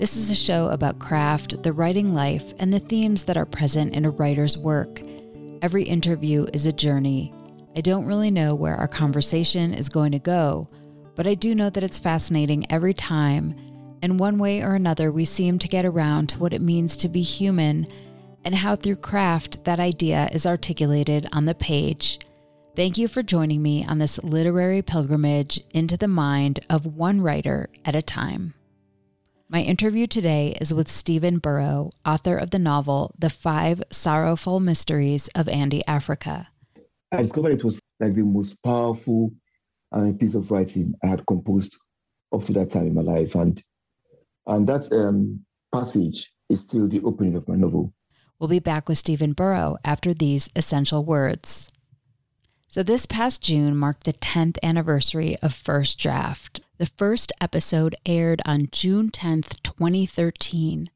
This is a show about craft, the writing life, and the themes that are present in a writer's work. Every interview is a journey. I don't really know where our conversation is going to go, but I do know that it's fascinating every time. And one way or another, we seem to get around to what it means to be human and how through craft that idea is articulated on the page. Thank you for joining me on this literary pilgrimage into the mind of one writer at a time. My interview today is with Stephen Buoro, author of the novel The Five Sorrowful Mysteries of Andy Africa. I discovered it was like the most powerful uh, piece of writing I had composed up to that time in my life. And and that um, passage is still the opening of my novel. We'll be back with Stephen Buoro after these essential words. So, this past June marked the 10th anniversary of First Draft. The first episode aired on June 10th, 2013.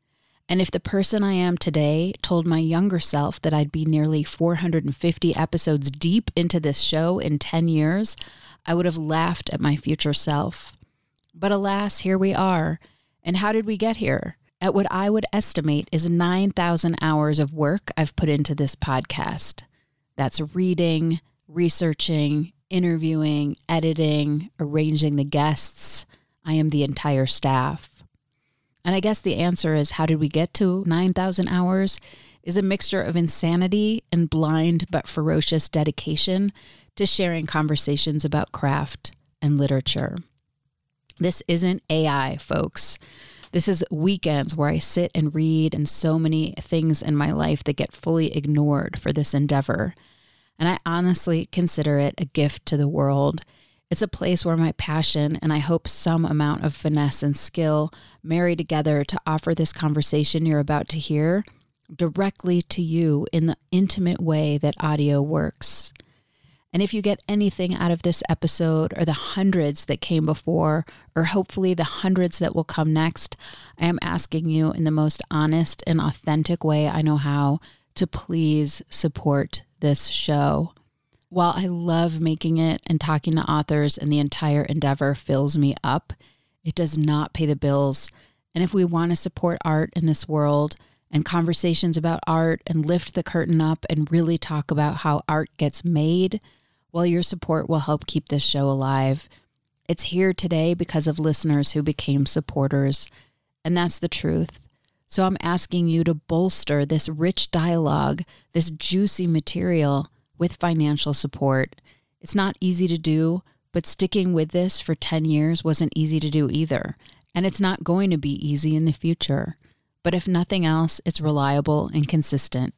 And if the person I am today told my younger self that I'd be nearly 450 episodes deep into this show in 10 years, I would have laughed at my future self. But alas, here we are. And how did we get here? At what I would estimate is 9,000 hours of work I've put into this podcast. That's reading, researching, interviewing, editing, arranging the guests. I am the entire staff. And I guess the answer is how did we get to 9,000 hours? Is a mixture of insanity and blind but ferocious dedication to sharing conversations about craft and literature. This isn't AI, folks. This is weekends where I sit and read, and so many things in my life that get fully ignored for this endeavor. And I honestly consider it a gift to the world. It's a place where my passion and I hope some amount of finesse and skill marry together to offer this conversation you're about to hear directly to you in the intimate way that audio works. And if you get anything out of this episode or the hundreds that came before, or hopefully the hundreds that will come next, I am asking you in the most honest and authentic way I know how to please support this show. While I love making it and talking to authors, and the entire endeavor fills me up, it does not pay the bills. And if we want to support art in this world and conversations about art and lift the curtain up and really talk about how art gets made, well, your support will help keep this show alive. It's here today because of listeners who became supporters. And that's the truth. So I'm asking you to bolster this rich dialogue, this juicy material with financial support. It's not easy to do, but sticking with this for 10 years wasn't easy to do either. And it's not going to be easy in the future. But if nothing else, it's reliable and consistent.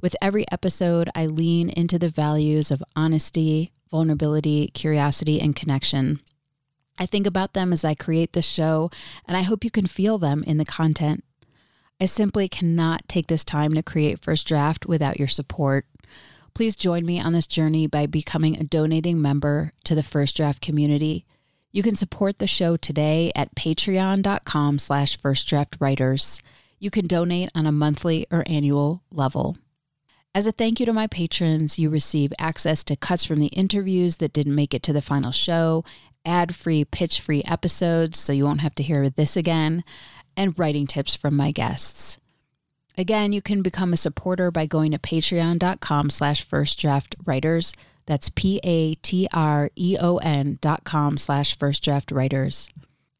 With every episode, I lean into the values of honesty, vulnerability, curiosity, and connection. I think about them as I create this show, and I hope you can feel them in the content. I simply cannot take this time to create First Draft without your support. Please join me on this journey by becoming a donating member to the First Draft community. You can support the show today at patreon.com slash firstdraftwriters. You can donate on a monthly or annual level. As a thank you to my patrons, you receive access to cuts from the interviews that didn't make it to the final show, ad free, pitch free episodes so you won't have to hear this again, and writing tips from my guests. Again, you can become a supporter by going to patreon.com slash firstdraftwriters. That's P-A-T-R-E-O-N dot com slash firstdraftwriters.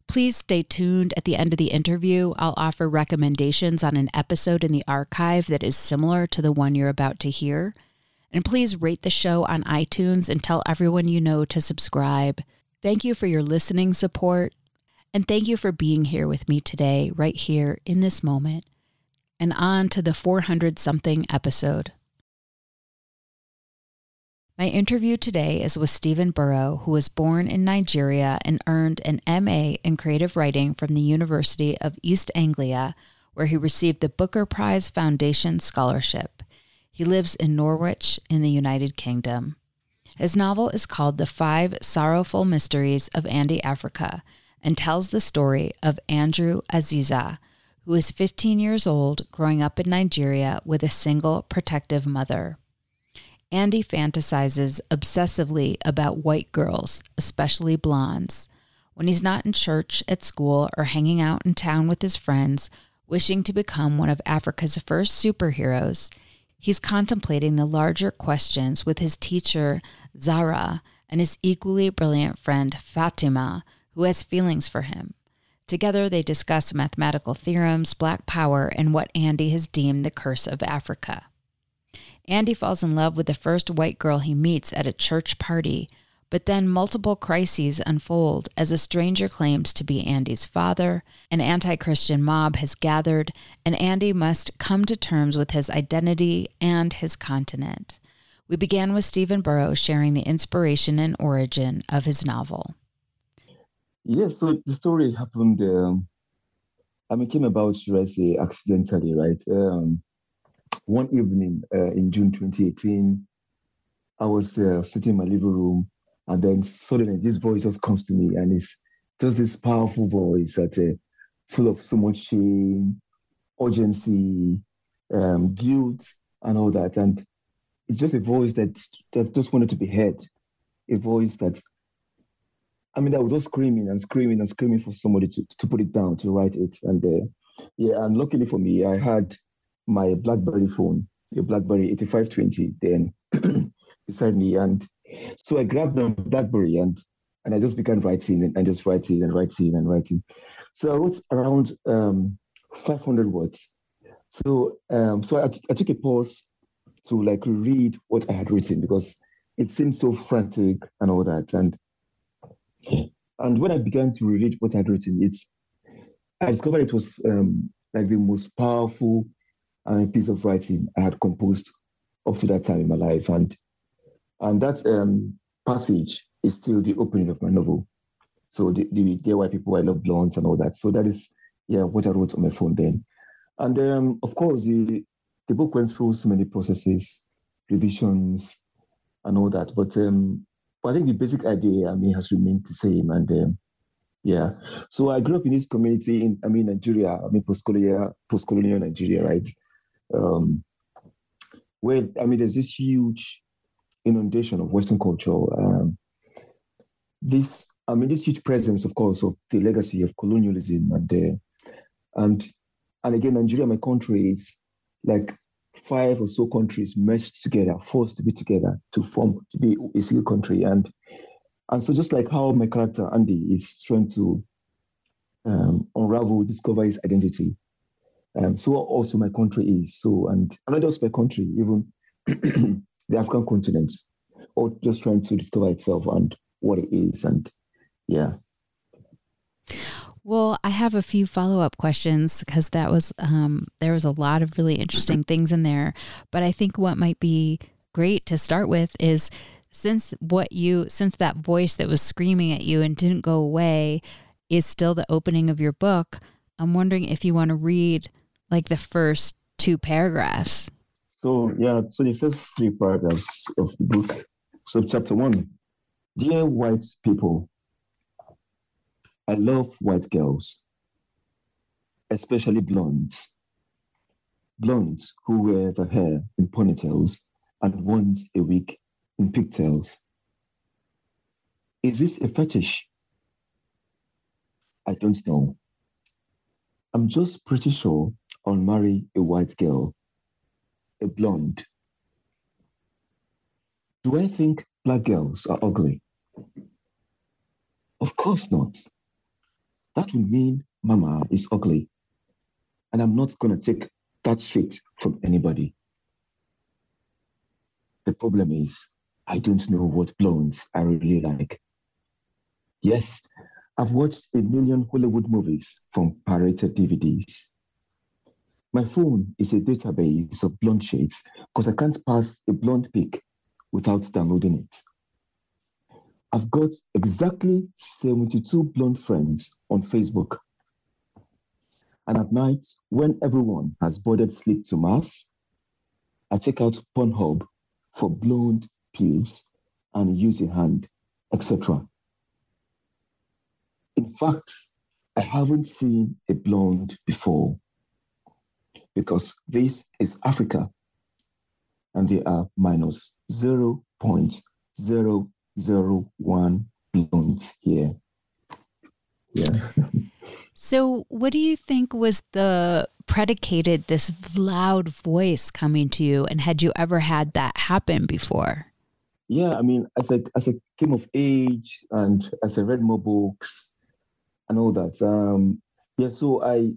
Please stay tuned. At the end of the interview, I'll offer recommendations on an episode in the archive that is similar to the one you're about to hear. And please rate the show on iTunes and tell everyone you know to subscribe. Thank you for your listening support. And thank you for being here with me today, right here in this moment. And on to the 400 something episode. My interview today is with Stephen Buoro, who was born in Nigeria and earned an MA in creative writing from the University of East Anglia, where he received the Booker Prize Foundation Scholarship. He lives in Norwich in the United Kingdom. His novel is called The Five Sorrowful Mysteries of Andy Africa and tells the story of Andrew Aziza, who is 15 years old, growing up in Nigeria with a single protective mother. Andy fantasizes obsessively about white girls, especially blondes. When he's not in church, at school, or hanging out in town with his friends, wishing to become one of Africa's first superheroes, he's contemplating the larger questions with his teacher, Zara, and his equally brilliant friend, Fatima, who has feelings for him. Together, they discuss mathematical theorems, black power, and what Andy has deemed the curse of Africa. Andy falls in love with the first white girl he meets at a church party, but then multiple crises unfold as a stranger claims to be Andy's father, an anti Christian mob has gathered, and Andy must come to terms with his identity and his continent. We began with Stephen Buoro sharing the inspiration and origin of his novel. Yes, so the story happened, um, I mean, came about, should I say, accidentally, right? Um, one evening uh, in June 2018, I was uh, sitting in my living room, and then suddenly this voice just comes to me, and it's just this powerful voice that uh, full of so much shame, urgency, um, guilt, and all that. And just a voice that that just wanted to be heard, a voice that, I mean, that was just screaming and screaming and screaming for somebody to, to put it down, to write it. And uh, yeah, and luckily for me, I had my BlackBerry phone, a BlackBerry 8520, then beside me. And so I grabbed my BlackBerry and and I just began writing and, and just writing and writing and writing. So I wrote around um, 500 words. So um, so I, I took a pause to like read what I had written because it seemed so frantic and all that. And and when I began to read what I had written, it's I discovered it was um, like the most powerful a piece of writing I had composed up to that time in my life. And and that um, passage is still the opening of my novel. So the, the Dear White People, I Love Blondes and all that. So that is, yeah, what I wrote on my phone then. And um, of course, the, the book went through so many processes, revisions, and all that. But um, I think the basic idea, I mean, has remained the same. And um, yeah, so I grew up in this community in, I mean, Nigeria, I mean, post-colonial, post-colonial Nigeria, right? um, where I mean, there's this huge inundation of Western culture. Um, this, I mean, this huge presence, of course, of the legacy of colonialism and uh, and and again, Nigeria, my country, is like five or so countries merged together, forced to be together to form to be a single country, and and so just like how my character Andy is trying to um, unravel, discover his identity, um, so also my country is. So, and not just my country, even the African continent, or just trying to discover itself and what it is. And yeah. Well, I have a few follow up questions because that was, um, there was a lot of really interesting things in there. But I think what might be great to start with is since what you, since that voice that was screaming at you and didn't go away is still the opening of your book, I'm wondering if you want to read like the first two paragraphs. So yeah, so the first three paragraphs of the book. So chapter one, dear white people, I love white girls, especially blondes. Blondes who wear the hair in ponytails and once a week in pigtails. Is this a fetish? I don't know. I'm just pretty sure I'll marry a white girl, a blonde. Do I think black girls are ugly? Of course not. That would mean Mama is ugly. And I'm not going to take that shit from anybody. The problem is, I don't know what blondes I really like. Yes, I've watched a million Hollywood movies from pirated DVDs. My phone is a database of blonde shades because I can't pass a blonde pic without downloading it. I've got exactly 72 blonde friends on Facebook. And at night, when everyone has boarded sleep to mass, I check out Pornhub for blonde pubes and use a hand, etc. In fact, I haven't seen a blonde before because this is Africa and they are minus 0.001 blondes here. Yeah. so, what do you think was the predicated this loud voice coming to you? And had you ever had that happen before? Yeah, I mean, as I as I came of age and as I read more books and all that, um, yeah. So I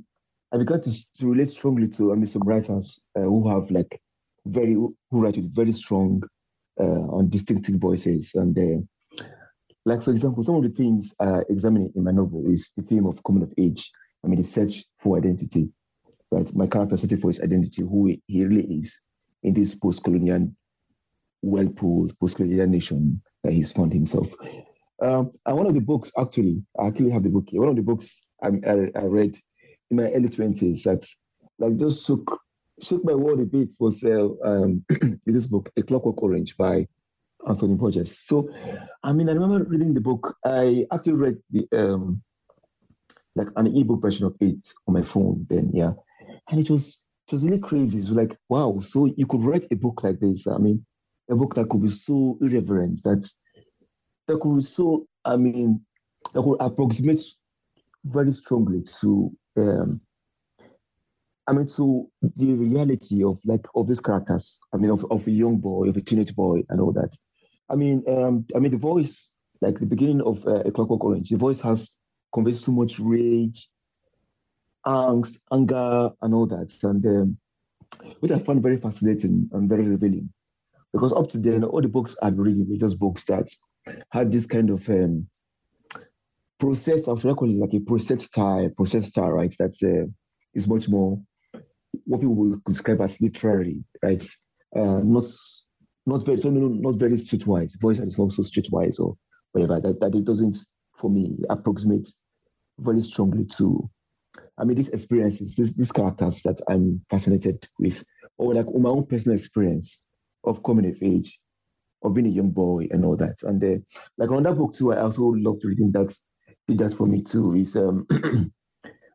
I began to, to relate strongly to I mean some writers uh, who have like very who write with very strong uh, and distinctive voices and uh, like for example some of the themes I examine in my novel is the theme of coming of age. I mean the search for identity right? My character searching for his identity who he really is in this post-colonial well-pulled post-colonial nation that he's found himself. Um, and one of the books actually I actually have the book here. One of the books I, I, I read in my early 20s that like just shook shook my world a bit was uh, um, this book, A Clockwork Orange by Anthony Burgess. So, I mean, I remember reading the book. I actually read the um, like an ebook version of it on my phone then, yeah, and it was it was really crazy. It was like, wow, so you could write a book like this. I mean, a book that could be so irreverent that that could be so, I mean, that could approximate very strongly to um, I mean, to the reality of like of these characters. I mean, of, of a young boy, of a teenage boy, and all that. I mean, um, I mean, the voice, like the beginning of uh, A Clockwork Orange, the voice has conveyed so much rage, angst, anger, and all that, and um, which I find very fascinating and very revealing. Because up to then, all the books I'd read were just books that had this kind of um, process, I should call it like a process style, process style, right? That's uh, is much more what people would describe as literary, right? Uh, not not very so not very streetwise. Voice is also streetwise or whatever. That, that it doesn't for me approximate very strongly to I mean these experiences, these, these characters that I'm fascinated with, or like my own personal experience of coming of age, of being a young boy and all that. And uh, like on that book too, I also loved reading that did that for me too. Is um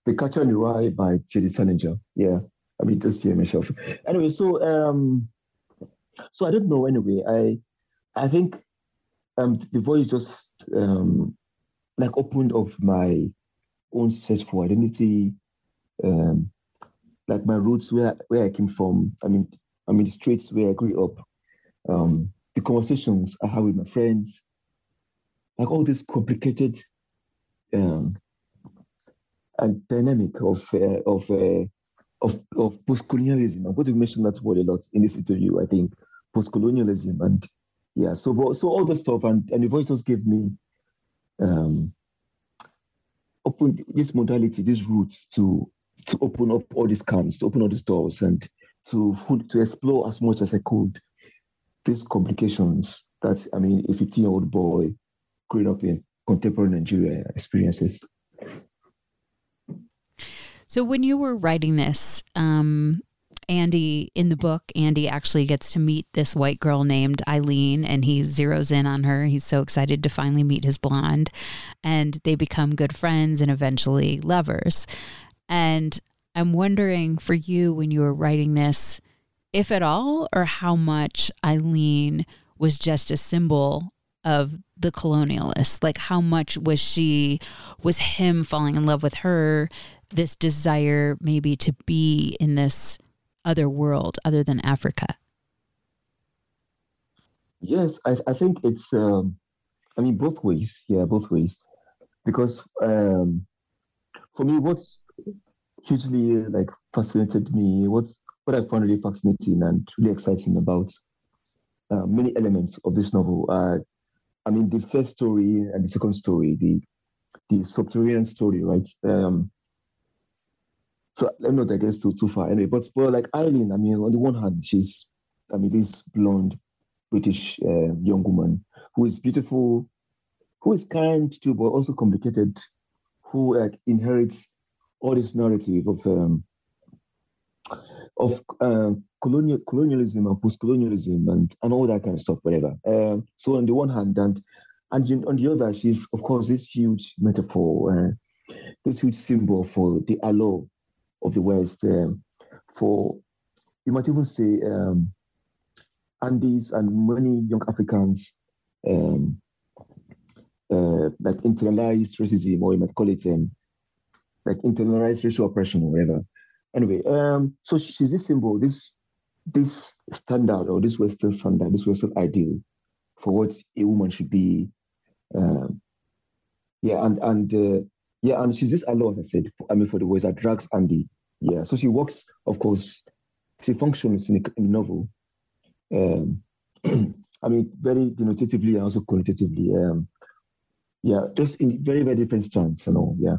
The Catcher in the Rye by J.D. Salinger. Yeah. I mean, just hear myself. Anyway, so um, so I don't know. Anyway, I I think um the voice just um like opened up my own search for identity, um, like my roots where where I came from. I mean, I mean the streets where I grew up, um, the conversations I had with my friends, like all this complicated um, and dynamic of uh, of uh, of, of post-colonialism. I'm going to mention that word a lot in this interview. I think post-colonialism and yeah. So so all the stuff and and the voice just gave me um open this modality, these routes to to open up all these camps, to open all these doors, and to to explore as much as I could these complications that I mean, a 15 year old boy growing up in contemporary Nigeria experiences. So when you were writing this, um, Andy in the book, Andy actually gets to meet this white girl named Eileen and he zeroes in on her. He's so excited to finally meet his blonde and they become good friends and eventually lovers. And I'm wondering for you when you were writing this, if at all, or how much Eileen was just a symbol of the colonialists. Like, how much was she, was him falling in love with her, this desire maybe to be in this other world other than Africa? Yes, I, I think it's, um, I mean, both ways. Yeah, both ways. Because um, for me, what's hugely like fascinated me, what's what I found really fascinating and really exciting about uh, many elements of this novel. Uh, I mean, the first story and the second story, the the subterranean story, right? Um, so me not digress too too far anyway. But but like Eileen, I mean, on the one hand, she's I mean this blonde British uh, young woman who is beautiful, who is kind too, but also complicated, who like inherits all this narrative of um, of uh, colonial colonialism and post-colonialism and, and all that kind of stuff, whatever. Um, so on the one hand, and and on the other, she's of course this huge metaphor, uh, this huge symbol for the allure of the West, um, for you might even say um, Andy's and many young Africans um, uh, like internalized racism, or you might call it um, like internalized racial oppression or whatever. Anyway, um, so she's this symbol, this this standard or this Western standard, this Western ideal for what a woman should be. Um, yeah, and and uh, yeah, and she's this alone. I said, I mean, for the ways that drags Andy. Yeah, so she works, of course, she functions in the, in the novel. Um, I mean, very denotatively and also qualitatively. Um, yeah, just in very very different strands and all. Yeah.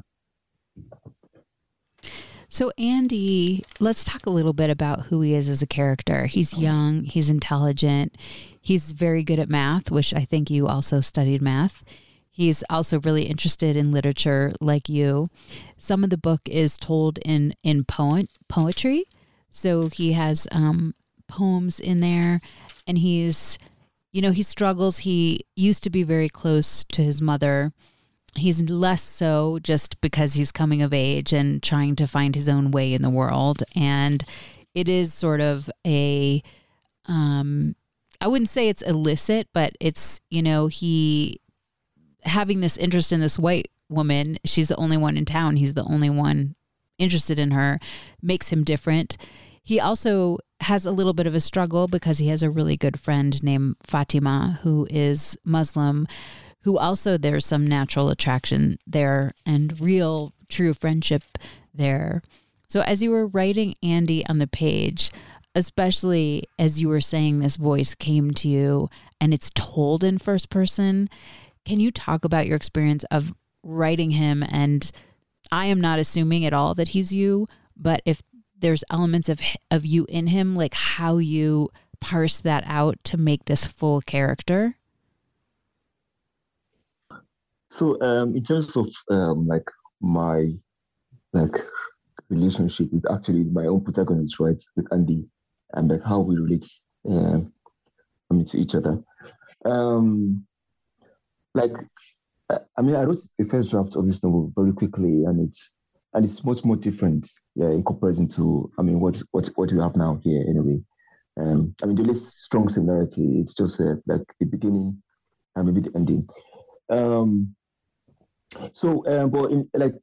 So, Andy, let's talk a little bit about who he is as a character. He's young, he's intelligent, he's very good at math, which I think you also studied math. He's also really interested in literature like you. Some of the book is told in in poet poetry. So he has um, poems in there and he's you know, he struggles. He used to be very close to his mother he's less so just because he's coming of age and trying to find his own way in the world and it is sort of a um i wouldn't say it's illicit but it's you know he having this interest in this white woman she's the only one in town he's the only one interested in her makes him different he also has a little bit of a struggle because he has a really good friend named Fatima who is Muslim who also there's some natural attraction there and real true friendship there. So as you were writing Andy on the page, especially as you were saying this voice came to you and it's told in first person, can you talk about your experience of writing him and I am not assuming at all that he's you, but if there's elements of of you in him, like how you parse that out to make this full character? So um, in terms of um, like my like relationship with actually my own protagonist, right, with Andy, and like how we relate, uh, I mean, to each other. Um, like, I mean, I wrote the first draft of this novel very quickly, and it's and it's much more different, yeah, in comparison to, I mean, what what what we have now here anyway. Um, I mean, the least strong similarity. It's just uh, like the beginning and maybe the ending. Um, so, um, but in, like,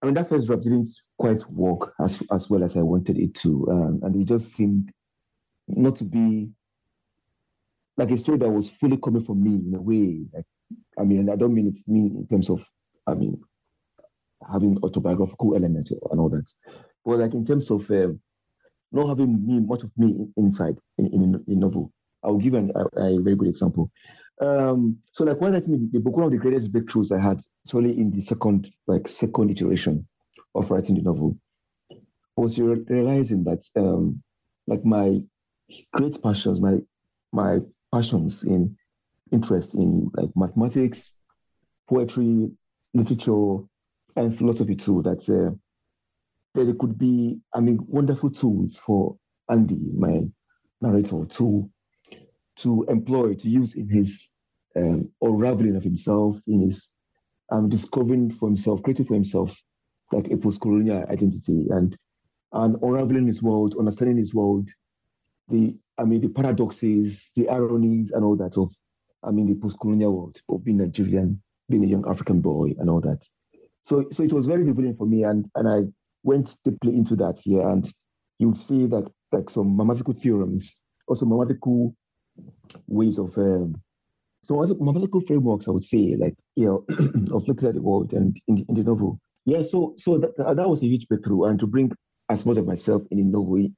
I mean, that first draft didn't quite work as as well as I wanted it to, um, and it just seemed not to be like a story that was fully coming from me in a way. Like, I mean, I don't mean it mean in terms of, I mean, having autobiographical elements and all that, but like in terms of um, not having me much of me inside in in, in novel. I'll give an, a, a very good example. Um, so like when writing the book, one of the greatest breakthroughs I had, only in the second, like second iteration of writing the novel, was realizing that um, like my great passions, my my passions in interest in like mathematics, poetry, literature, and philosophy too. That uh, there could be, I mean, wonderful tools for Andy, my narrator, to to employ, to use in his um, unraveling of himself, in his um, discovering for himself, creating for himself, like a post-colonial identity, and and unraveling his world, understanding his world, the I mean the paradoxes, the ironies, and all that of I mean the post-colonial world of being a Nigerian, being a young African boy, and all that. So so it was very revealing for me, and and I went deeply into that here, and you would see that like some mathematical theorems, also mathematical ways of um, so mathematical frameworks, I would say, like you know, of looking at the world and in, in the novel. Yeah, so so that, that was a huge breakthrough, and to bring as much of myself in a novel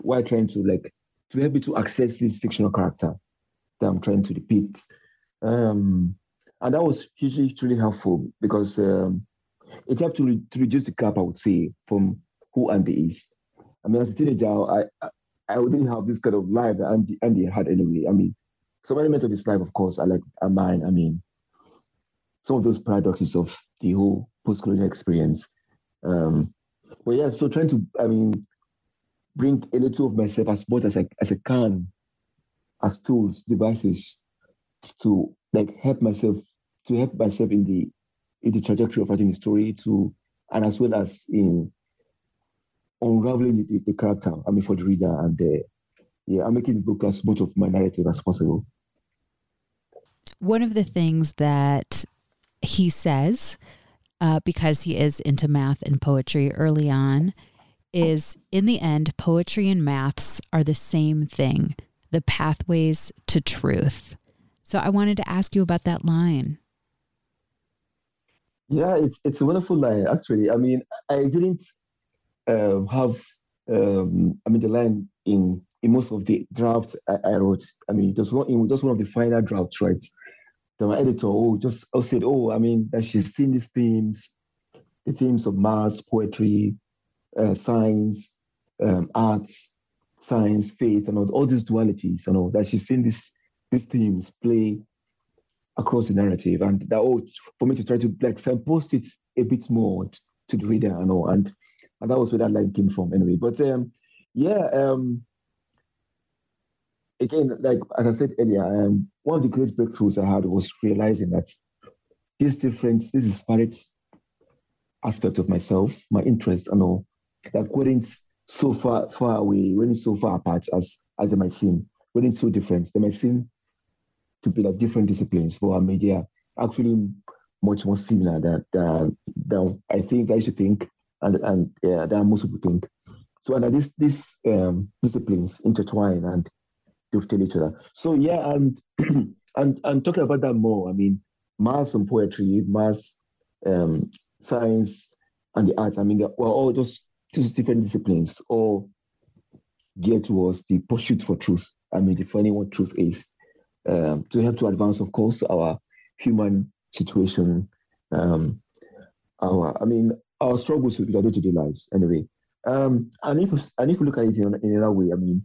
while trying to like to help me to access this fictional character that I'm trying to repeat. Um, and that was hugely, truly helpful because um, it helped to, re- to reduce the gap, I would say, from who Andy is. I mean, as a teenager, I, I, I didn't have this kind of life that Andy, Andy had anyway. I mean, some elements of his life, of course, are like are mine. I mean, some of those paradoxes of the whole post-colonial experience. Um, but yeah, so trying to, I mean, bring a little of myself as much as I as I can, as tools, devices, to like help myself to help myself in the in the trajectory of writing the story to and as well as in unraveling the, the character, I mean, for the reader. And uh, yeah, I'm making the book as much of my narrative as possible. One of the things that he says, uh, because he is into math and poetry early on, is in the end, poetry and maths are the same thing, the pathways to truth. So I wanted to ask you about that line. Yeah, it's it's a wonderful line actually. I mean, I didn't um, have um, I mean the line in in most of the drafts I, I wrote. I mean, just one in just one of the final drafts, right? Then my editor oh, just oh, said, oh, I mean that she's seen these themes, the themes of maths, poetry, uh, science, um, arts, science, faith, and all, all these dualities, and all that she's seen this these themes play across the narrative, and that oh, for me to try to like signpost it a bit more to the reader and all, and and that was where that line came from anyway. But um, yeah, um, again, like as I said earlier, um, one of the great breakthroughs I had was realizing that this difference, this disparate aspect of myself, my interest and all, that weren't so far far away, weren't so far apart as as they might seem, weren't so different. They might seem to be like different disciplines, but I mean they are actually much more similar than than, than I think I should think and and yeah, that most people think. So and these these um, disciplines intertwine and dovetail each other. So yeah, and and and talking about that more, I mean, maths and poetry, maths, um, science, and the arts. I mean, we're all just just different disciplines, all geared towards the pursuit for truth. I mean, defining what truth is, um, to help to advance, of course, our human situation. Um, our, I mean, our struggles with our day-to-day lives. Anyway, um, and if and if you look at it in, in another way, I mean,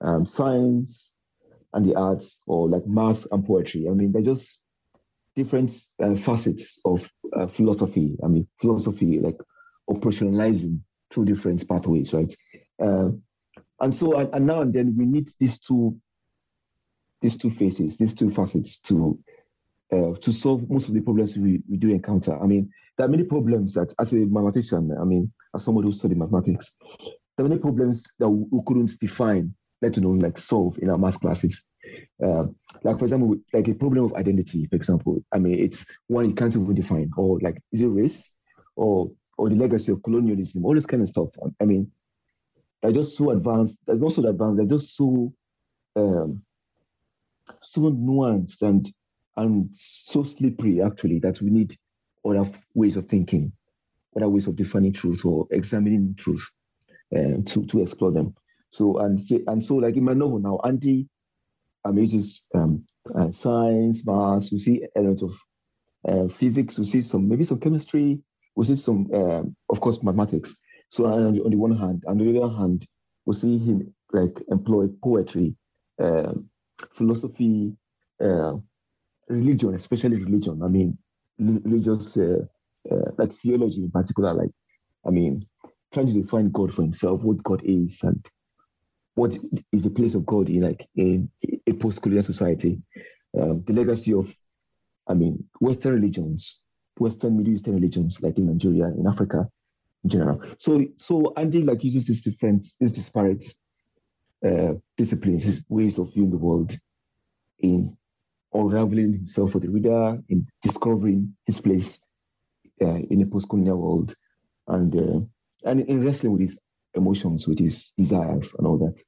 um, science and the arts, or like math and poetry. I mean, they're just different uh, facets of uh, philosophy. I mean, philosophy like operationalizing through different pathways, right? Uh, and so, and, and, now and then, we need these two, these two faces, these two facets to uh, to solve most of the problems we, we do encounter. I mean, there are many problems that, as a mathematician, I mean, as somebody who studied mathematics, there are many problems that we couldn't define, let alone like solve in our math classes. Uh, like for example, like a problem of identity, for example. I mean, it's one you can't even define, or like is it race, or or the legacy of colonialism, all this kind of stuff. I mean, they're just so advanced. They're not so advanced. They're just so um, so nuanced and and so slippery actually that we need other ways of thinking, other ways of defining truth or examining truth uh, to, to explore them. So and and so like in my novel now, Andy um, uses um, uh, science, maths. We see elements of uh, physics. We see some maybe some chemistry. We see some, um, of course, mathematics. So on the, on the one hand, on the other hand, we see him like employ poetry, uh, philosophy, uh, religion, especially religion. I mean, religious, uh, uh, like theology in particular, like, I mean, trying to define God for himself, what God is, and what is the place of God in like in a post-colonial society, um, the legacy of, I mean, Western religions, Western Middle Eastern religions, like in Nigeria, in Africa, in general. So, so Andy like uses these different, these disparate uh, disciplines, these ways of viewing the world, in unraveling himself for the reader, in discovering his place uh, in a post-colonial world, and uh, and in wrestling with his emotions, with his desires, and all that.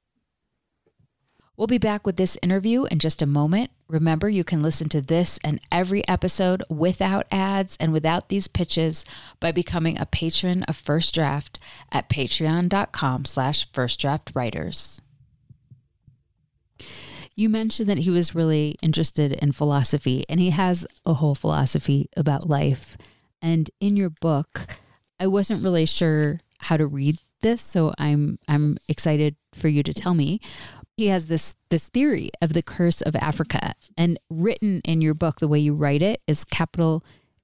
We'll be back with this interview in just a moment. Remember, you can listen to this and every episode without ads and without these pitches by becoming a patron of First Draft at patreon.com slash firstdraftwriters. You mentioned that he was really interested in philosophy, and he has a whole philosophy about life. And in your book, I wasn't really sure how to read this, so I'm I'm excited for you to tell me he has this this theory of the curse of Africa, and written in your book, the way you write it is capital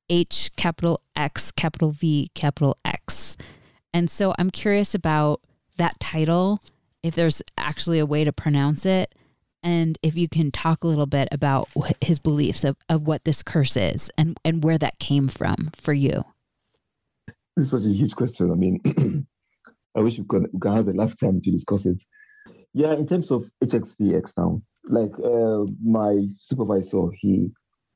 H, capital X, capital V, capital X. And so I'm curious about that title, if there's actually a way to pronounce it, and if you can talk a little bit about his beliefs of, of what this curse is and, and where that came from for you. This is such a huge question. I mean, I wish we could, we could have a lifetime to discuss it. Yeah, in terms of HXVX now, like uh, my supervisor, he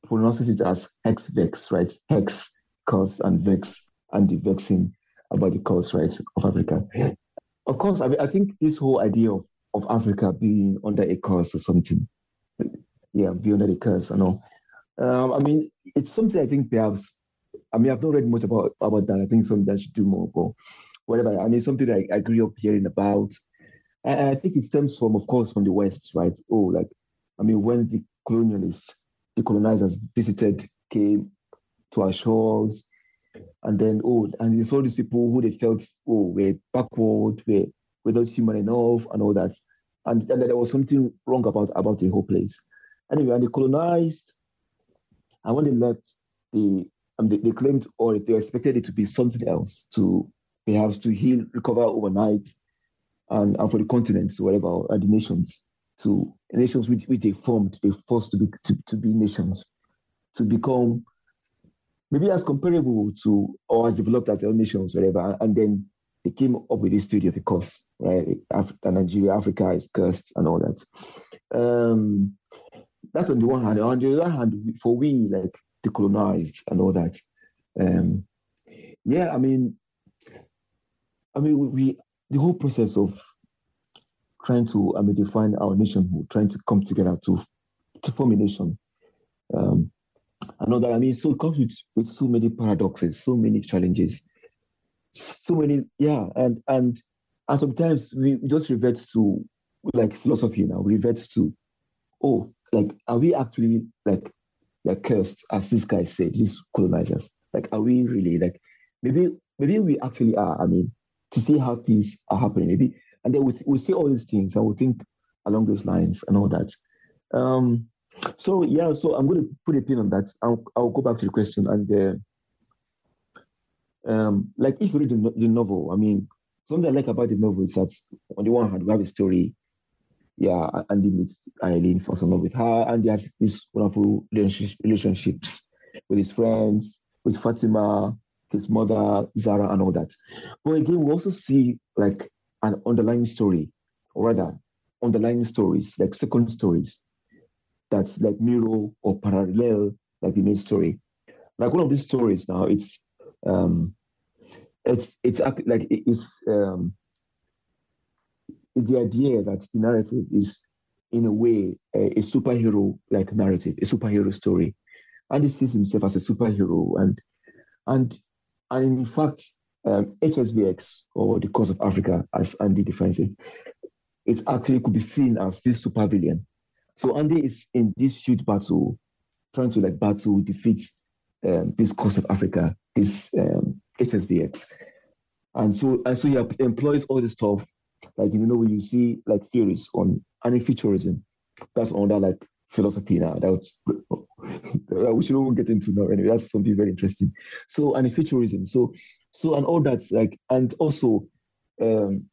pronounces it as HexVex, right? Hex, cause, and vex, and the vexing about the cause, right, of Africa. Of course, I mean, I think this whole idea of, of Africa being under a curse or something, yeah, be under the curse, I know. Um, I mean, it's something I think perhaps, I mean, I've not read much about, about that. I think something I should do more, but whatever. I mean, something I, I grew up hearing about and I think it stems from, of course, from the West, right? Oh, like, I mean, when the colonialists, the colonizers visited, came to our shores, and then, oh, and they saw these people who they felt, oh, were backward, were, were not human enough, and all that. And, and there was something wrong about, about the whole place. Anyway, and they colonized, and when they left, they, um, they, they claimed or they expected it to be something else, to perhaps to heal, recover overnight, and, and for the continents, whatever, and the nations, to nations which, which they formed, they forced to be to, to be nations, to become maybe as comparable to or as developed as their nations, whatever. And then they came up with this theory of the curse, right? Africa, Nigeria, Africa is cursed and all that. Um, that's on the one hand. On the other hand, for we like decolonized and all that. Um, yeah, I mean, I mean, we the whole process of trying to I mean define our nationhood, trying to come together to to form a nation. Um, I know that I mean so it comes with, with so many paradoxes, so many challenges, so many yeah, and and and sometimes we just revert to like philosophy now, we revert to oh, like are we actually like like cursed as this guy said, these colonizers? Like are we really like maybe maybe we actually are, I mean, to see how things are happening. Maybe, and then we we see all these things and we think along those lines and all that. Um, so yeah, so I'm going to put a pin on that. I'll I'll go back to the question and uh, um, like if you read the, the novel, I mean, something I like about the novel is that on the one hand we have a story. Yeah, Andy meets Eileen, falls in love with her, and he has these wonderful relationships with his friends, with Fatima, his mother, Zara, and all that. But again, we also see like an underlying story, or rather, underlying stories, like second stories, that's like mirror or parallel, like the main story. Like one of these stories now, it's um, it's it's like it's um, the idea that the narrative is in a way a, a superhero like narrative, a superhero story, and he sees himself as a superhero, and and and in fact, um, HXVX, or the Curse of Africa, as Andy defines it, it actually could be seen as this supervillain. So Andy is in this huge battle, trying to like battle, defeat um, this Curse of Africa, this um, HXVX. And so, and so he employs all this stuff, like you know, when you see like theories on anti-futurism, that's under like philosophy now. That's we should not get into now. Anyway, that's something very interesting. So and futurism. So so and all that like and also um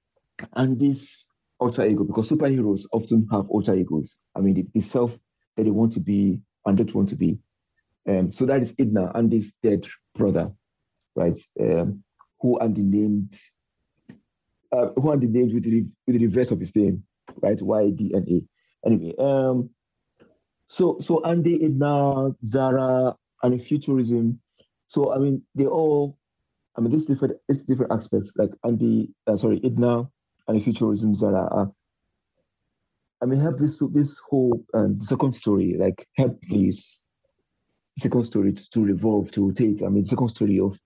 and this alter ego because superheroes often have alter egos. I mean, the, the self that they want to be and don't want to be. Um, so that is Ydna, Andy's dead brother, right? Um, who and the named, uh, who Andy named with the, with the reverse of his name, right? Y D N A. Anyway, um, so so Andy, Ydna, Zara, and futurism. So I mean, they all, I mean, this different, it's different aspects. Like Andy, uh, sorry, Ydna, and futurism, Zara. Uh, I mean, help this this whole um, second story, like help this second story to, to revolve, to rotate. I mean, second story of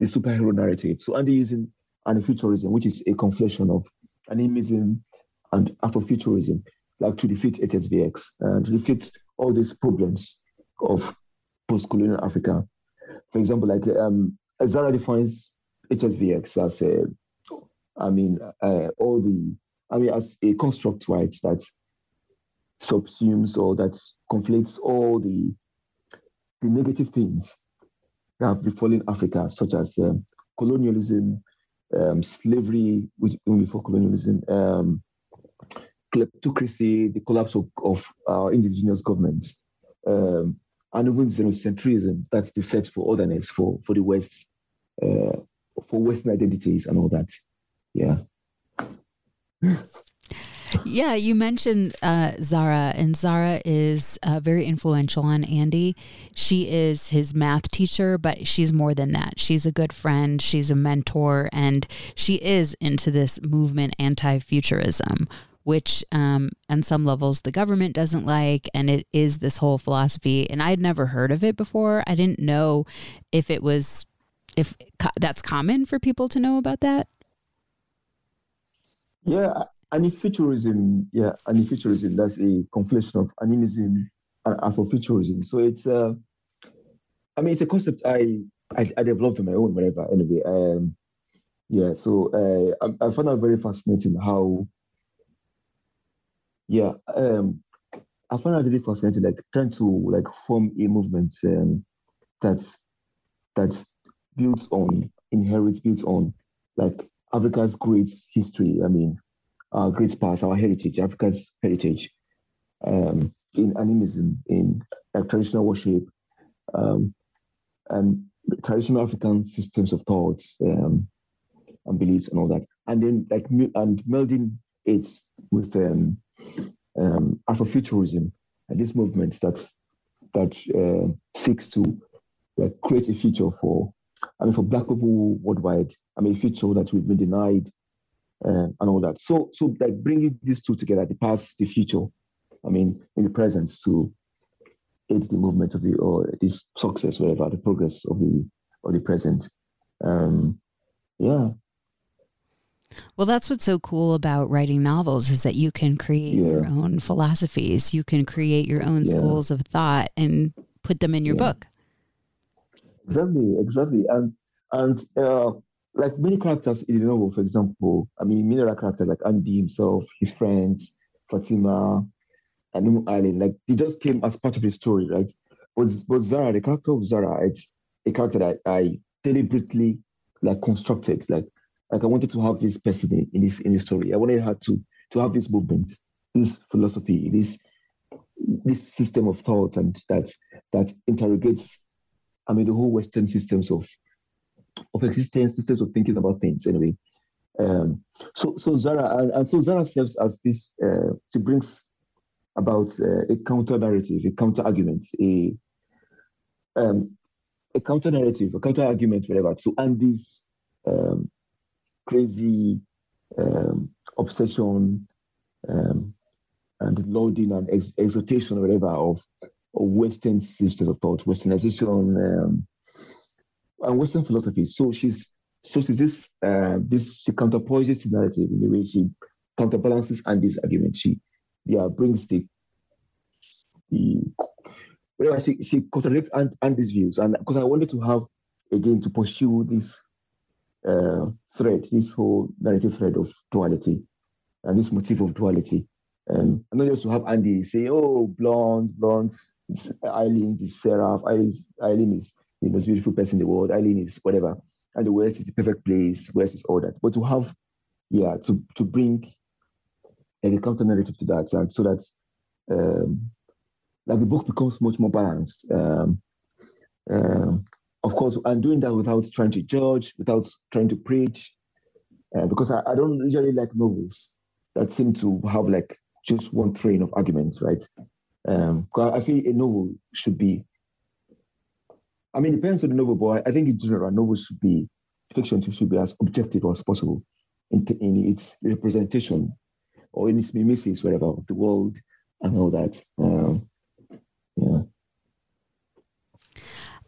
the superhero narrative. So Andy using Anifuturism, which is a conflation of animism and Afrofuturism, like to defeat HXVX and to defeat all these problems of post-colonial Africa. For example, like um, Zara defines HXVX as a, I mean, uh, all the, I mean, as a construct, right, that subsumes or that conflates all the the negative things that have befallen Africa, such as um, colonialism, um, slavery, which before colonialism, um, kleptocracy, the collapse of, of indigenous governments, um, and even xenocentrism, that's the search for otherness for, for the West, uh, for Western identities and all that. Yeah. Yeah, you mentioned uh, Zara, and Zara is uh, very influential on Andy. She is his math teacher, but she's more than that. She's a good friend, she's a mentor, and she is into this movement, Anifuturism, which um, on some levels the government doesn't like. And it is this whole philosophy. And I had never heard of it before. I didn't know if it was, if that's common for people to know about that. Yeah, Anifuturism, yeah, Anifuturism, that's a conflation of animism and Afrofuturism. So it's, uh, I mean, it's a concept I, I, I developed on my own, whatever, anyway. Um, yeah, so uh, I, I found it very fascinating how, yeah, um, I find it really fascinating, like trying to like form a movement um, that's that's built on, inherits, built on like Africa's great history. I mean, our great past, our heritage, Africa's heritage, um, in animism, in like, traditional worship, um, and traditional African systems of thoughts um, and beliefs and all that, and then like and melding it with um, um, Afrofuturism and this movement that that uh, seeks to like, create a future for I mean for Black people worldwide. I mean a future that we've been denied uh, and all that. So, so like bringing these two together, the past, the future, I mean, in the present to aid the movement of the or this success, whatever, the progress of the of the present. Um, yeah. Well, that's what's so cool about writing novels is that you can create yeah. your own philosophies. You can create your own yeah. schools of thought and put them in your yeah. book. Exactly, exactly, and and uh, like many characters in the novel, for example, I mean, many other characters like Andy himself, his friends, Fatima, and Umm Eileen, like they just came as part of the story, right? But, but Zara, the character of Zara, it's a character that I deliberately like constructed. Like, like I wanted to have this person in this in this story. I wanted her to to have this movement, this philosophy, this this system of thought, and that that interrogates, I mean, the whole Western systems of of existence, systems of thinking about things. Anyway, um, so so Zara and, and, so Zara serves as this. Uh, she brings about uh, a counter narrative, a counter argument, a um, a counter narrative, a counter argument, whatever. So Andy's um, crazy um, obsession um, and loading and ex- exhortation, whatever, of, Western systems of thought, Westernization, um, and Western philosophy. So she's so she's this uh, this she counterpoises the narrative in the way she counterbalances and Andy's argument. She yeah brings the the whatever she she contradicts Andy's views, and because I wanted to have again to pursue this uh, thread, this whole narrative thread of duality, and this motif of duality. Um, and not just to have Andy say, "Oh, blonde, blonde, Eileen is Seraph, Eileen is the most beautiful person in the world. Eileen is whatever. And the West is the perfect place. West is all that. But to have, yeah, to, to bring a counter narrative to that, and so that um, like the book becomes much more balanced. Um, um, of course, I'm doing that without trying to judge, without trying to preach, uh, because I, I, don't usually like novels that seem to have like just one train of arguments, right? Um, I feel a novel should be. I mean, it depends on the novel, but I think in general, novels should be fiction should be as objective as possible in, in its representation or in its mimesis, whatever, of the world and all that. Um, yeah.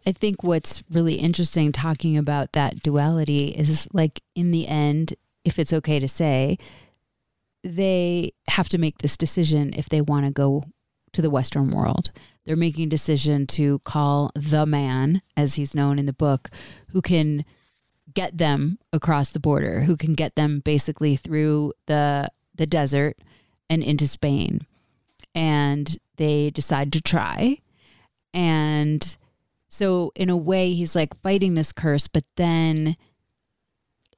I think what's really interesting talking about that duality is like in the end, if it's okay to say, they have to make this decision if they want to go to the Western world. They're making a decision to call the man, as he's known in the book, who can get them across the border, who can get them basically through the the desert and into Spain. And they decide to try. And so in a way he's like fighting this curse, but then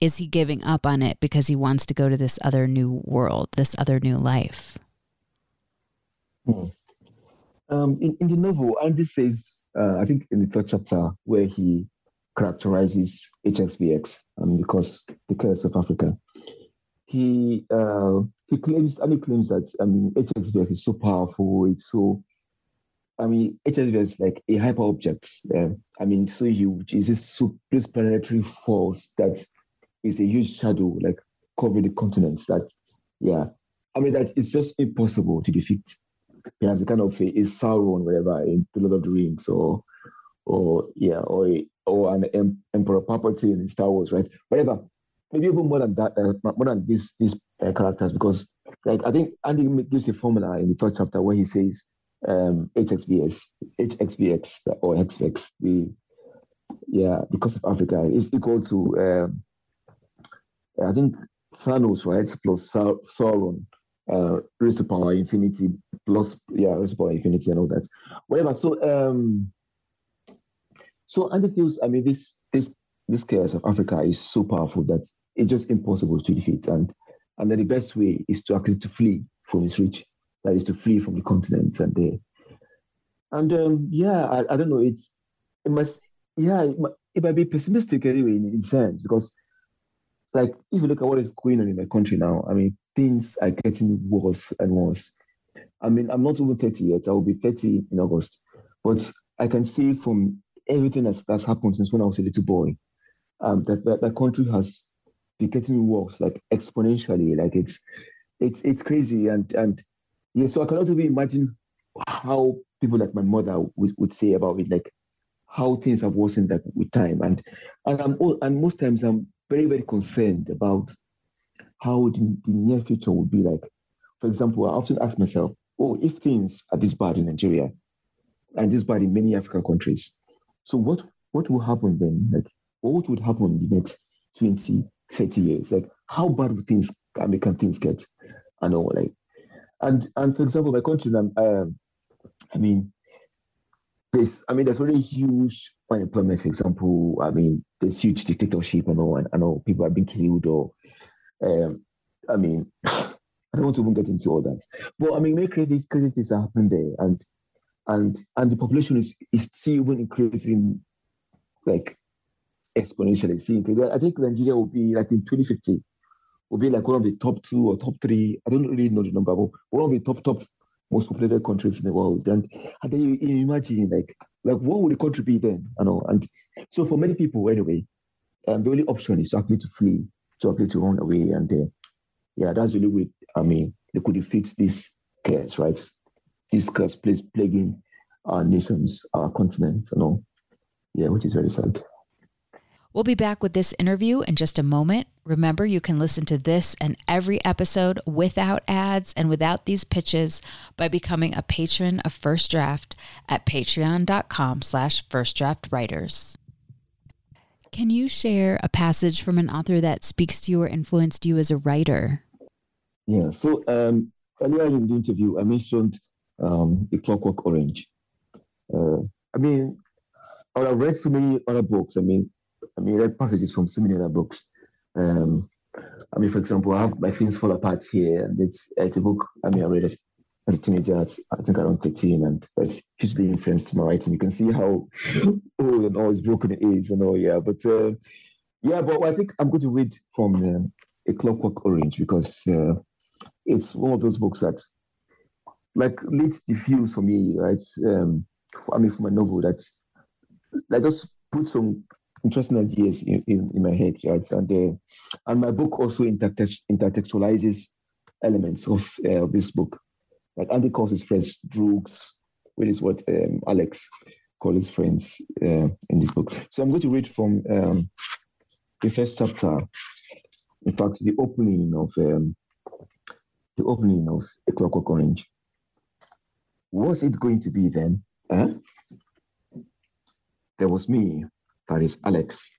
is he giving up on it because he wants to go to this other new world, this other new life? Hmm. Um, in, in the novel, Andy says, uh, I think in the third chapter, where he characterizes HXVX um, because the curse of Africa, he uh, he claims and he claims that I mean HXVX is so powerful, it's so I mean HXVX is like a hyper object. Uh, I mean so huge. It's this, this planetary force that is a huge shadow like covering the continents that yeah. I mean that it's just impossible to defeat. Perhaps a kind of a, a Sauron, whatever, in the Lord of the Rings, or or yeah, or a, or an em- Emperor Palpatine in Star Wars, right? Whatever maybe even more than that, uh, more than these these uh, characters, because like I think Andy gives a formula in the third chapter where he says um, HXVS, HXVX or XVX, the yeah, the cost of Africa is equal to um, I think Thanos, right, plus Sauron, uh, raised to power infinity plus yeah, raised to power infinity and all that, whatever. So um, so Andy feels, I mean, this this this chaos of Africa is so powerful that it's just impossible to defeat. And and then the best way is to actually to flee from its reach. That is to flee from the continent and the and um, yeah, I, I don't know. It's it must yeah it might, it might be pessimistic anyway in, in sense because like if you look at what is going on in my country now, I mean things are getting worse and worse. I mean I'm not even 30 yet. I will be 30 in August, but I can see from everything that's, that's happened since when I was a little boy um, that, that the country has been getting worse, like exponentially. Like it's it's it's crazy, and and yeah. So I cannot even imagine how people like my mother would, would say about it, like how things have worsened like with time, and and I'm all and most times I'm very very concerned about how the, the near future would be like. For example, I often ask myself, oh, if things are this bad in Nigeria and this bad in many African countries, so what what will happen then? Like what would happen in the next 20, 30 years? Like how bad would things American things get? I know, like and and for example, my country, um, I mean, there's I mean, there's really huge unemployment. For example, I mean, there's huge dictatorship and all, and I know people are being killed or, um, I mean, I don't want to even get into all that. But I mean, many crazy crazy things are happening there, and and and the population is is still even increasing, like exponentially. See, I think Nigeria will be like in 2050, will be like one of the top two or top three. I don't really know the number, but one of the top top most populated countries in the world. And, and then you, you imagine like like what would the country be then? I know. And so for many people anyway, um, the only option is to actually to flee, to actually to run away. And uh, yeah, that's the only way. I mean, they could defeat this curse, right? This curse plaguing our nations, our continent, you know. Yeah, which is very sad. We'll be back with this interview in just a moment. Remember, you can listen to this and every episode without ads and without these pitches by becoming a patron of First Draft at patreon.com slash firstdraftwriters. Can you share a passage from an author that speaks to you or influenced you as a writer? Yeah, so um, earlier in the interview, I mentioned um, The Clockwork Orange. Uh, I mean, I've read so many other books. I mean, I mean, read passages from so many other books. Um, I mean, for example, I have my things fall apart here, and it's it's a book. I mean, I read it as a teenager, I think around 13, and it's hugely influenced my writing. You can see how old and all it's broken it is, and all. Yeah, but uh, yeah, but I think I'm going to read from um, A Clockwork Orange because uh, it's one of those books that like leads the fuse for me, right? Um, I mean, for my novel, that's like just put some interesting ideas in, in, in my head, right? And uh, and my book also intertext, intertextualizes elements of uh, this book. Like Andy calls his friends droogs, which is what um, Alex calls his friends uh, in this book. So I'm going to read from um, the first chapter. In fact, the opening of um, the opening of A Clockwork Orange. What's it going to be then? Huh? There was me, that is Alex,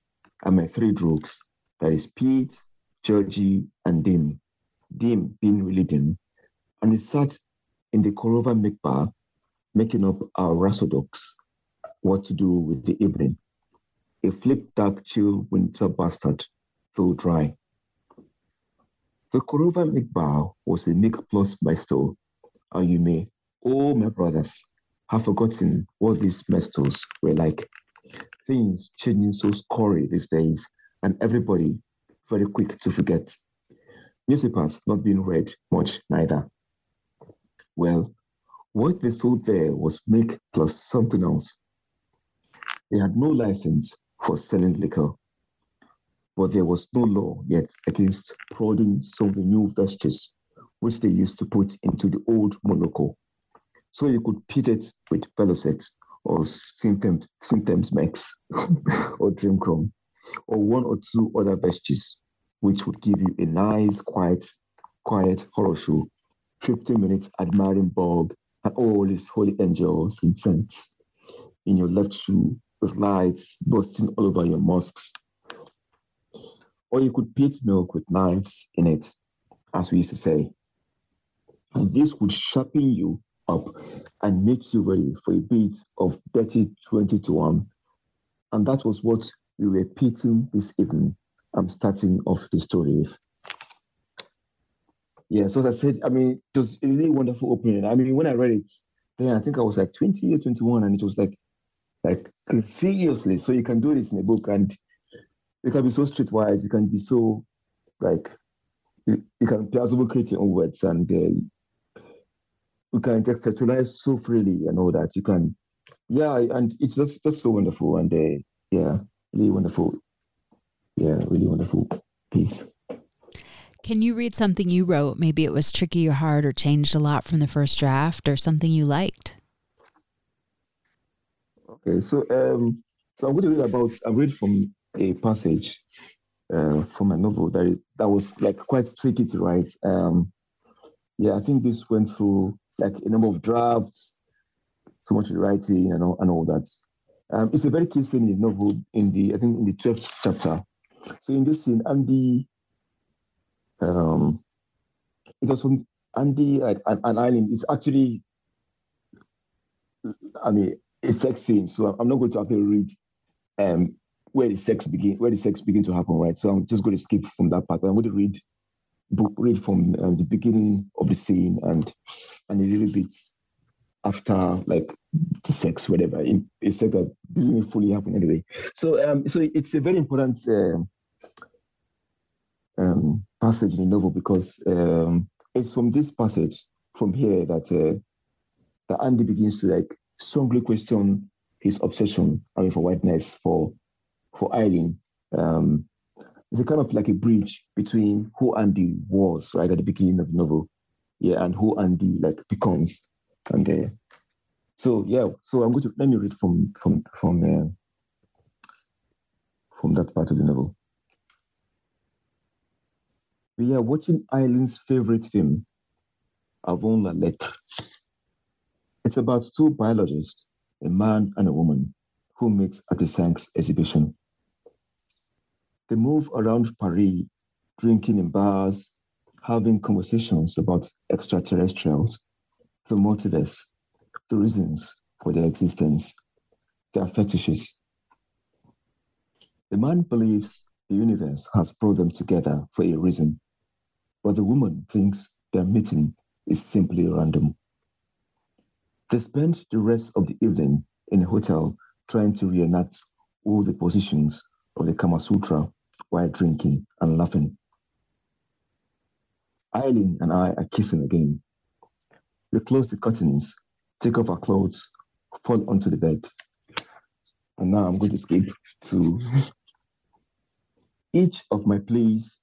and my three droogs, that is Pete, Georgie, and Dim. Dim being really dim. And we sat in the Korova Milkbar, making up our rhapsodics, what to do with the evening. A flip dark chill winter bastard, though dry. The Korova Milkbar was a Mik plus Maestro, and you may, oh my brothers, have forgotten what these Maestros were like. Things changing so scurry these days, and everybody very quick to forget. Newspapers not being read much neither. Well, what they sold there was Mik plus something else. They had no license for selling liquor, but there was no law yet against prodding some of the new vestures which they used to put into the old Moloko. So you could pit it with Vellocet or Symptoms, symptoms Max or Drencrom or one or two other vestiges, which would give you a nice, quiet, quiet horror show 50 minutes admiring Bob and all his holy angels and saints in your left shoe with lights bursting all over your mosques. Or you could pit milk with knives in it, as we used to say. And this would sharpen you up and make you ready for a bit of dirty 20 to 1. And that was what we were pitting this evening. I'm starting off the story with. Yeah, so as I said, I mean, it was a really wonderful opening. I mean, when I read it, then I think I was like 20 or 21, and it was like, like seriously. So you can do this in a book, and you can be so streetwise. You can be so like you, can plausible create your own words, and uh, you can textualize so freely and all that. You can, yeah, and it's just just so wonderful, and uh, yeah, really wonderful. Yeah, really wonderful piece. Can you read something you wrote? Maybe it was tricky or hard or changed a lot from the first draft or something you liked? Okay, so um, so I'm going to read about. I read from a passage uh, from a novel that that was like quite tricky to write. Um, yeah, I think this went through like a number of drafts, so much writing and all, and all that. Um, it's a very key scene in the novel in the I think in the twelfth chapter. So in this scene, Andy um, it was from Andy like an, an island. It's actually, I mean, a sex scene. So I'm not going to actually read um, where the sex begin, where the sex begin to happen, right? So I'm just going to skip from that part. I'm going to read read from um, the beginning of the scene and and a little bit after like the sex, whatever. It's like that didn't fully happen anyway. So um, so it's a very important. Uh, um, passage in the novel because um, it's from this passage from here that uh, that Andy begins to like strongly question his obsession, I mean, for whiteness for for Eileen. Um, it's a kind of like a bridge between who Andy was right at the beginning of the novel, yeah, and who Andy like becomes, and uh, so yeah. So I'm going to let me read from from from uh, from that part of the novel. We are watching Eileen's favorite film, Avant la Lettre. It's about two biologists, a man and a woman, who meet at a science exhibition. They move around Paris, drinking in bars, having conversations about extraterrestrials, the multiverse, the reasons for their existence, their fetishes. The man believes the universe has brought them together for a reason. But the woman thinks their meeting is simply random. They spend the rest of the evening in a hotel trying to reenact all the positions of the Kama Sutra while drinking and laughing. Eileen and I are kissing again. We close the curtains, take off our clothes, fall onto the bed. And now I'm going to skip to each of my plays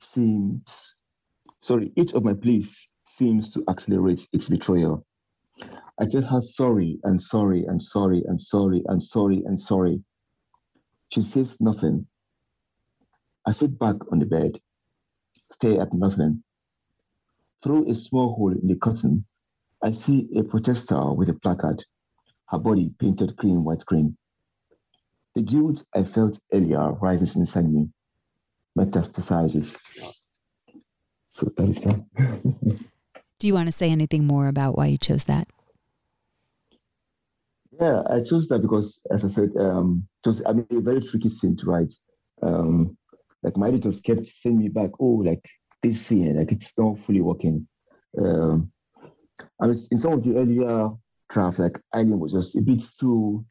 seems sorry, each of my plays seems to accelerate its betrayal. I tell her sorry and sorry and sorry and sorry and sorry and sorry. She says nothing. I sit back on the bed, stare at nothing. Through a small hole in the curtain, I see a protester with a placard, her body painted cream, white, cream. The guilt I felt earlier rises inside me, metastasizes. So that is that. Do you want to say anything more about why you chose that? Yeah, I chose that because, as I said, um, it was I mean a very tricky scene to write. Um, like my editors kept sending me back, oh, like this scene, like it's not fully working. Um, I mean, in some of the earlier drafts, like Eileen was just a bit too,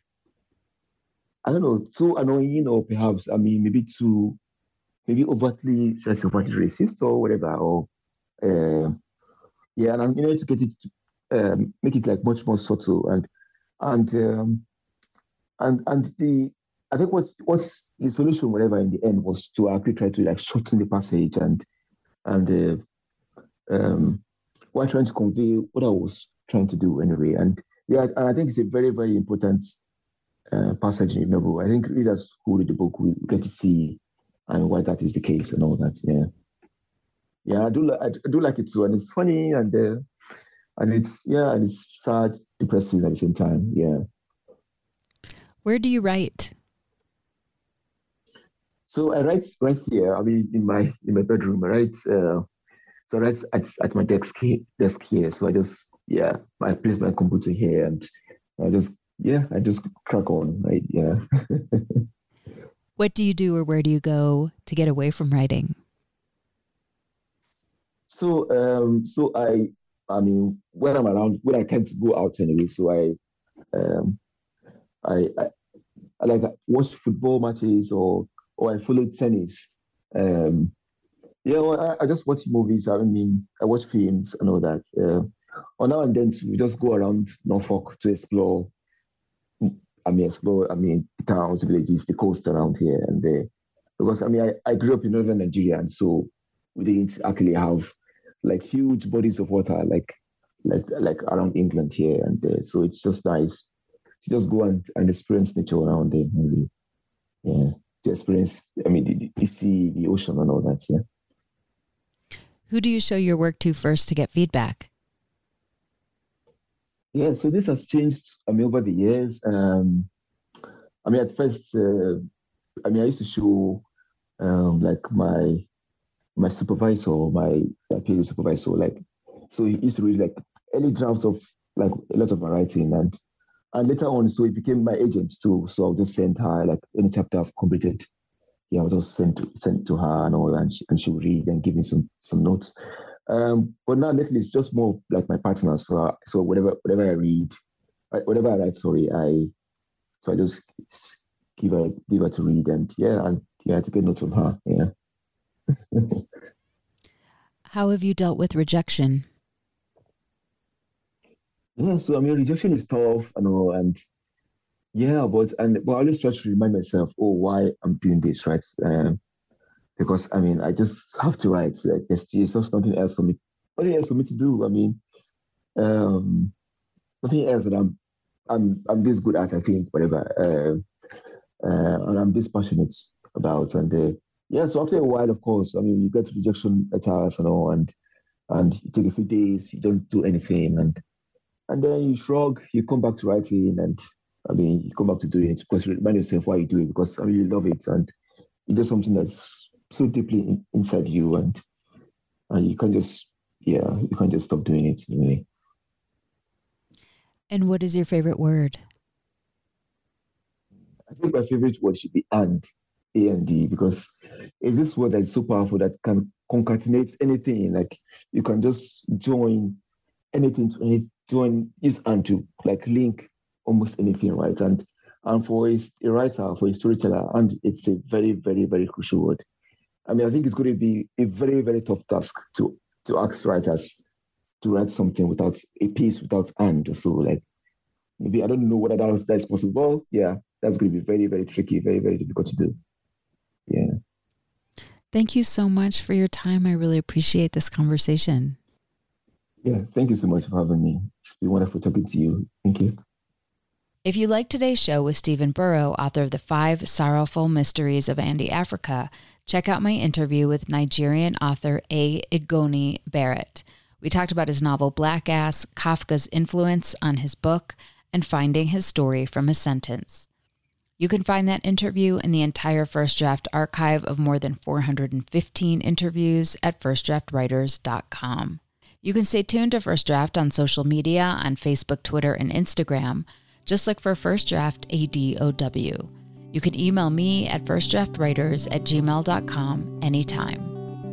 I don't know, too annoying, or perhaps, I mean, maybe too, maybe overtly, should I overtly racist or whatever, or uh, yeah, and I'm you know to get it to um, make it like much more subtle and and um, and and the I think what what's the solution, whatever, in the end was to actually try to like shorten the passage and and uh, um, while trying to convey what I was trying to do anyway. And yeah, and I think it's a very very important uh, passage in the novel. I think readers who read the book will get to see and why that is the case and all that. Yeah, yeah, I do I do like it too, and it's funny and uh, and it's yeah, and it's sad, depressing at the same time. Yeah. Where do you write? So I write right here. I mean, in my in my bedroom. I write. Uh, so I write at, at my desk here, desk here. So I just yeah, I place my computer here, and I just yeah, I just crack on. Right? Yeah. what do you do, or where do you go to get away from writing? So um, so I I mean, when I'm around, when I can't go out anyway, so I, um, I, I, I like watch football matches or or I follow tennis. Um, yeah, well, I, I, just watch movies. I mean, I watch films and all that. Uh, or now and then we just go around Norfolk to explore. I mean, explore. I mean, towns, villages, the coast around here and there. Because I mean, I, I grew up in northern Nigeria, and so we didn't actually have like huge bodies of water, like like like around England here and there. So it's just nice to just go and, and experience nature around there. Maybe. Yeah, to experience. I mean, you see the ocean, and all that. Yeah. Who do you show your work to first to get feedback? Yeah, so this has changed. I mean, over the years. Um, I mean, at first, uh, I mean, I used to show um, like my my supervisor, my, my PhD supervisor, like, so he used to read like early drafts of like a lot of my writing and and later on, so he became my agent too. So I'll just send her like any chapter I've completed. Yeah, I'll just send to send to her and all, and she and she'll read and give me some some notes. Um, but now lately it's just more like my partner. So so whatever whatever I read, whatever I write, sorry, I so I just give her give her to read and yeah, and yeah, to get notes from her. Yeah. How have you dealt with rejection? Yeah, so I mean, rejection is tough, you know, and yeah, but and but I always try to remind myself, oh, why I'm doing this, right? Um, because I mean, I just have to write. Like, there's, there's just nothing else for me, nothing else for me to do. I mean, um, nothing else that I'm, I'm, I'm this good at. I think whatever, uh, uh, and I'm this passionate about, and uh, yeah, so after a while, of course, I mean, you get rejection letters and all, and and you take a few days, you don't do anything, and and then you shrug, you come back to writing, and I mean, you come back to doing it because you remind yourself why you do it because I mean, you love it, and you do something that's so deeply in, inside you, and and you can't just yeah, you can't just stop doing it anyway. And what is your favorite word? I think my favorite word should be and A and D because it's this word that is so powerful that can concatenate anything. Like you can just join anything to any join use and to like link almost anything, right? And and for a, a writer, for a storyteller, and it's a very, very, very crucial word. I mean, I think it's going to be a very, very tough task to to ask writers to write something without a piece without and. So like maybe I don't know whether that is, that is possible. Yeah, that's going to be very, very tricky, very, very difficult to do. Thank you so much for your time. I really appreciate this conversation. Yeah, thank you so much for having me. It's been wonderful talking to you. Thank you. If you like today's show with Stephen Buoro, author of The Five Sorrowful Mysteries of Andy Africa, check out my interview with Nigerian author A. Igoni Barrett. We talked about his novel Black Ass, Kafka's influence on his book, and finding his story from a sentence. You can find that interview in the entire First Draft archive of more than 415 interviews at firstdraftwriters.com. You can stay tuned to First Draft on social media on Facebook, Twitter, and Instagram. Just look for First Draft ADOW. You can email me at firstdraftwriters at gmail.com anytime.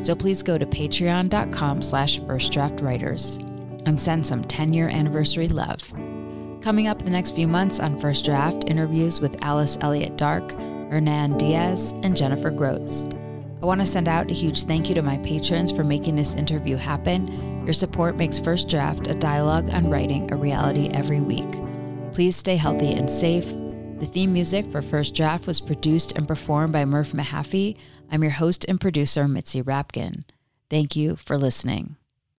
so please go to patreon.com slash firstdraftwriters and send some 10-year anniversary love. Coming up in the next few months on First Draft, interviews with Alice Elliott Dark, Hernan Diaz, and Jennifer Grotz. I want to send out a huge thank you to my patrons for making this interview happen. Your support makes First Draft a dialogue on writing a reality every week. Please stay healthy and safe. The theme music for First Draft was produced and performed by Murph Mahaffey. I'm your host and producer, Mitzi Rapkin. Thank you for listening.